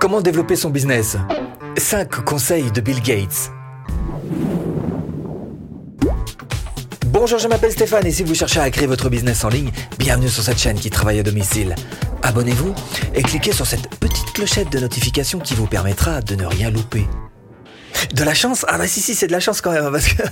Comment développer son business? 5 conseils de Bill Gates. Bonjour, je m'appelle Stéphane et si vous cherchez à créer votre business en ligne, bienvenue sur cette chaîne qui travaille à domicile. Abonnez-vous et cliquez sur cette petite clochette de notification qui vous permettra de ne rien louper. De la chance Ah bah si si c'est de la chance quand même parce que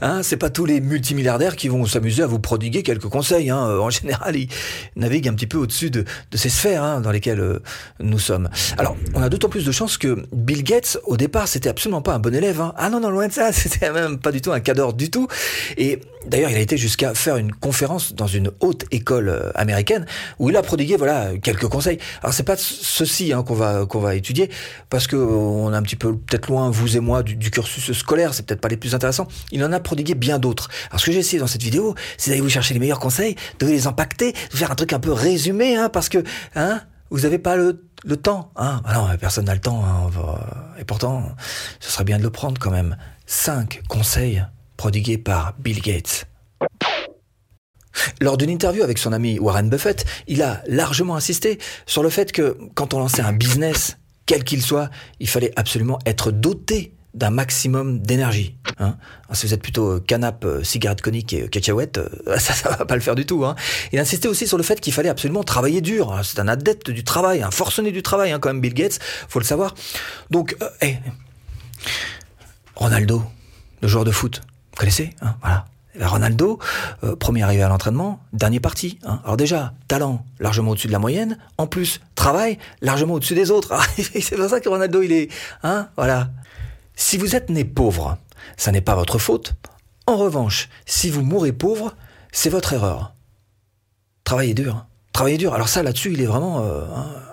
hein, c'est pas tous les multimilliardaires qui vont s'amuser à vous prodiguer quelques conseils. Hein. En général, ils naviguent un petit peu au-dessus de, de, ces sphères hein, dans lesquelles euh, nous sommes. Alors, on a d'autant plus de chance que Bill Gates, au départ, c'était absolument pas un bon élève. Hein. Ah non non loin de ça, c'était même pas du tout un cadre du tout. Et D'ailleurs, il a été jusqu'à faire une conférence dans une haute école euh, américaine où il a prodigué voilà quelques conseils. Alors c'est pas ceci hein, qu'on va qu'on va étudier parce que on est un petit peu peut-être loin vous et moi du, cursus scolaire, c'est peut-être pas les plus intéressants. Il en a prodigué bien d'autres. Alors ce que j'ai essayé dans cette vidéo, c'est d'aller vous chercher les meilleurs conseils, de les impacter, de faire un truc un peu résumé hein, parce que hein vous avez pas le, temps. Hein ah personne n'a le temps. Hein, et pourtant, ce serait bien de le prendre quand même. Cinq conseils prodigué par Bill Gates. Lors d'une interview avec son ami Warren Buffett, il a largement insisté sur le fait que quand on lançait un business, quel qu'il soit, il fallait absolument être doté d'un maximum d'énergie. Hein. si vous êtes plutôt canap, euh, cigarette conique et cacahuète, euh, ça, ça va pas le faire du tout. Hein. Il insistait aussi sur le fait qu'il fallait absolument travailler dur. C'est un adepte du travail, un forcené du travail, hein, quand même, Bill Gates, faut le savoir. Donc, euh, Ronaldo, le joueur de foot, vous connaissez, hein, voilà. Ronaldo, euh, premier arrivé à l'entraînement, dernier parti. Hein. Alors déjà, talent largement au-dessus de la moyenne. En plus, travail largement au-dessus des autres. Ah, c'est pour ça que Ronaldo, il est, hein, voilà. Si vous êtes né pauvre, ça n'est pas votre faute. En revanche, si vous mourrez pauvre, c'est votre erreur. Travaillez dur. Hein. Travailler dur. Alors ça, là-dessus, il est vraiment euh,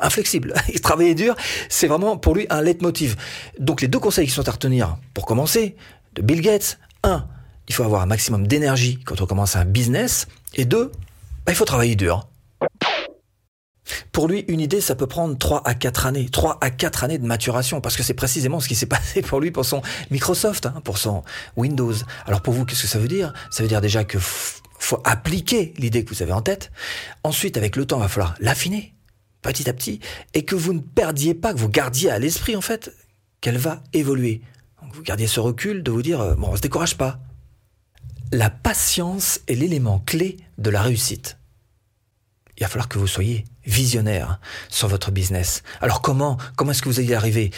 inflexible. Travailler dur, c'est vraiment pour lui un leitmotiv. Donc les deux conseils qui sont à retenir, pour commencer, de Bill Gates, un, il faut avoir un maximum d'énergie quand on commence un business. Et deux, bah, il faut travailler dur. Pour lui, une idée, ça peut prendre 3 à 4 années. 3 à 4 années de maturation, parce que c'est précisément ce qui s'est passé pour lui, pour son Microsoft, hein, pour son Windows. Alors pour vous, qu'est-ce que ça veut dire? Ça veut dire déjà que faut appliquer l'idée que vous avez en tête. Ensuite, avec le temps, il va falloir l'affiner, petit à petit, et que vous ne perdiez pas, que vous gardiez à l'esprit, en fait, qu'elle va évoluer. Vous gardiez ce recul de vous dire, euh, bon, on se décourage pas. La patience est l'élément clé de la réussite. Il va falloir que vous soyez visionnaire sur votre business. Alors comment Comment est-ce que vous allez y arriver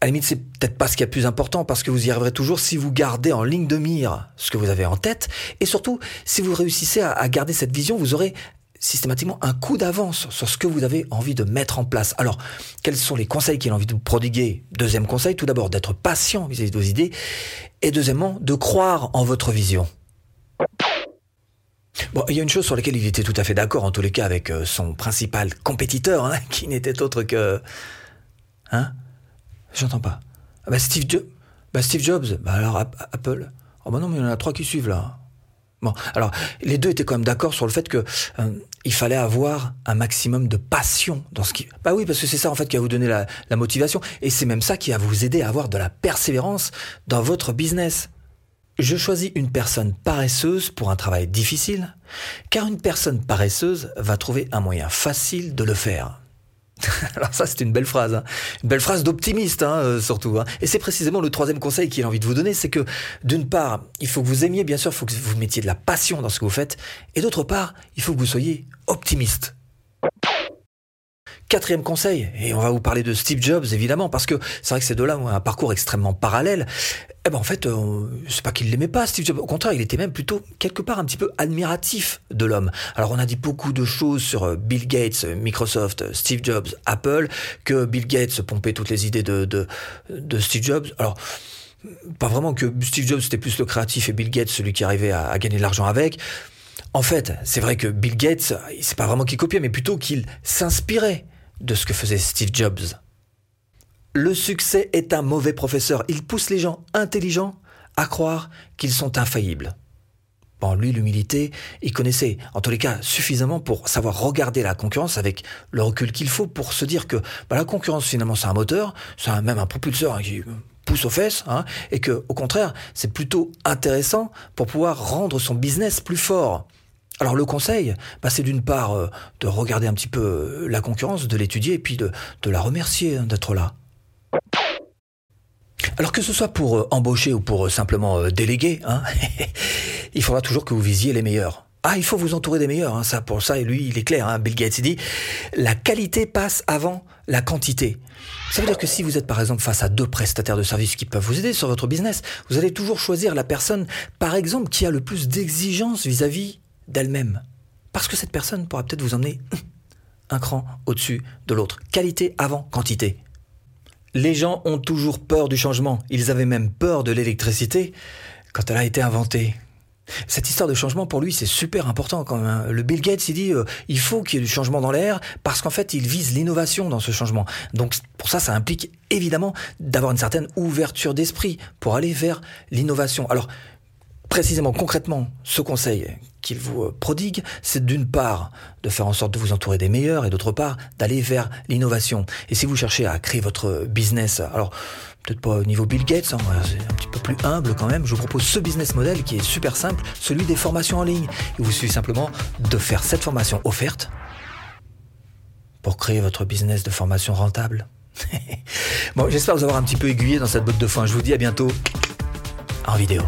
à la limite, c'est peut-être pas ce qui est le plus important parce que vous y arriverez toujours si vous gardez en ligne de mire ce que vous avez en tête et surtout si vous réussissez à, garder cette vision, vous aurez systématiquement un coup d'avance sur ce que vous avez envie de mettre en place. Alors, quels sont les conseils qu'il a envie de vous prodiguer? Deuxième conseil, tout d'abord d'être patient vis-à-vis de vos idées, et deuxièmement, de croire en votre vision. Bon, il y a une chose sur laquelle il était tout à fait d'accord, en tous les cas, avec euh, son principal compétiteur, hein, qui n'était autre que... Hein? J'entends pas. Ah bah Steve, bah Steve Jobs, bah alors Apple. Oh bah non, mais il y en a trois qui suivent là. Bon, alors les deux étaient quand même d'accord sur le fait que euh, il fallait avoir un maximum de passion dans ce qui. Bah oui, parce que c'est ça en fait qui va vous donner la, la motivation, et c'est même ça qui va vous aider à avoir de la persévérance dans votre business. Je choisis une personne paresseuse pour un travail difficile, car une personne paresseuse va trouver un moyen facile de le faire. Alors ça, c'est une belle phrase, hein. une belle phrase d'optimiste hein, euh, surtout. Hein. Et c'est précisément le troisième conseil qu'il a envie de vous donner, c'est que d'une part, il faut que vous aimiez, bien sûr, il faut que vous mettiez de la passion dans ce que vous faites, et d'autre part, il faut que vous soyez optimiste. Quatrième conseil, et on va vous parler de Steve Jobs évidemment, parce que c'est vrai que ces deux-là ont un parcours extrêmement parallèle. Eh ben en fait, euh, c'est pas qu'il l'aimait pas, Steve Jobs. Au contraire, il était même plutôt quelque part un petit peu admiratif de l'homme. Alors on a dit beaucoup de choses sur euh, Bill Gates, Microsoft, Steve Jobs, Apple, que Bill Gates pompait toutes les idées de, de, Steve Jobs. Alors pas vraiment que Steve Jobs c'était plus le créatif et Bill Gates celui qui arrivait à, à gagner de l'argent avec. En fait, c'est vrai que Bill Gates, c'est pas vraiment qu'il copiait, mais plutôt qu'il s'inspirait de ce que faisait Steve Jobs. Le succès est un mauvais professeur. Il pousse les gens intelligents à croire qu'ils sont infaillibles. Bon, lui, l'humilité, il connaissait, en tous les cas, suffisamment pour savoir regarder la concurrence avec le recul qu'il faut pour se dire que bah, la concurrence, finalement, c'est un moteur, c'est même un propulseur qui pousse aux fesses, hein, et que, au contraire, c'est plutôt intéressant pour pouvoir rendre son business plus fort. Alors le conseil, bah, c'est d'une part euh, de regarder un petit peu euh, la concurrence, de l'étudier et puis de, la remercier hein, d'être là. Alors que ce soit pour euh, embaucher ou pour simplement déléguer, hein, il faudra toujours que vous visiez les meilleurs. Ah, il faut vous entourer des meilleurs, hein, ça pour ça, et lui, il est clair, hein, Bill Gates, dit, la qualité passe avant la quantité. Ça veut dire que si vous êtes par exemple face à deux prestataires de services qui peuvent vous aider sur votre business, vous allez toujours choisir la personne, par exemple, qui a le plus d'exigences vis-à-vis d'elle-même. Parce que cette personne pourra peut-être vous emmener un cran au-dessus de l'autre. Qualité avant quantité. Les gens ont toujours peur du changement. Ils avaient même peur de l'électricité quand elle a été inventée. Cette histoire de changement, pour lui, c'est super important quand même. Hein. Le Bill Gates, il dit, euh, il faut qu'il y ait du changement dans l'air parce qu'en fait, il vise l'innovation dans ce changement. Donc, pour ça, ça implique évidemment d'avoir une certaine ouverture d'esprit pour aller vers l'innovation. Alors, précisément, concrètement, ce conseil qu'il vous euh, prodigue, c'est d'une part de faire en sorte de vous entourer des meilleurs et d'autre part d'aller vers l'innovation. Et si vous cherchez à créer votre business, alors peut-être pas au niveau Bill Gates, hein, c'est un petit peu plus humble quand même, je vous propose ce business model qui est super simple, celui des formations en ligne. Il vous suffit simplement de faire cette formation offerte pour créer votre business de formation rentable. bon, j'espère vous avoir un petit peu aiguillé dans cette botte de foin. Je vous dis à bientôt en vidéo.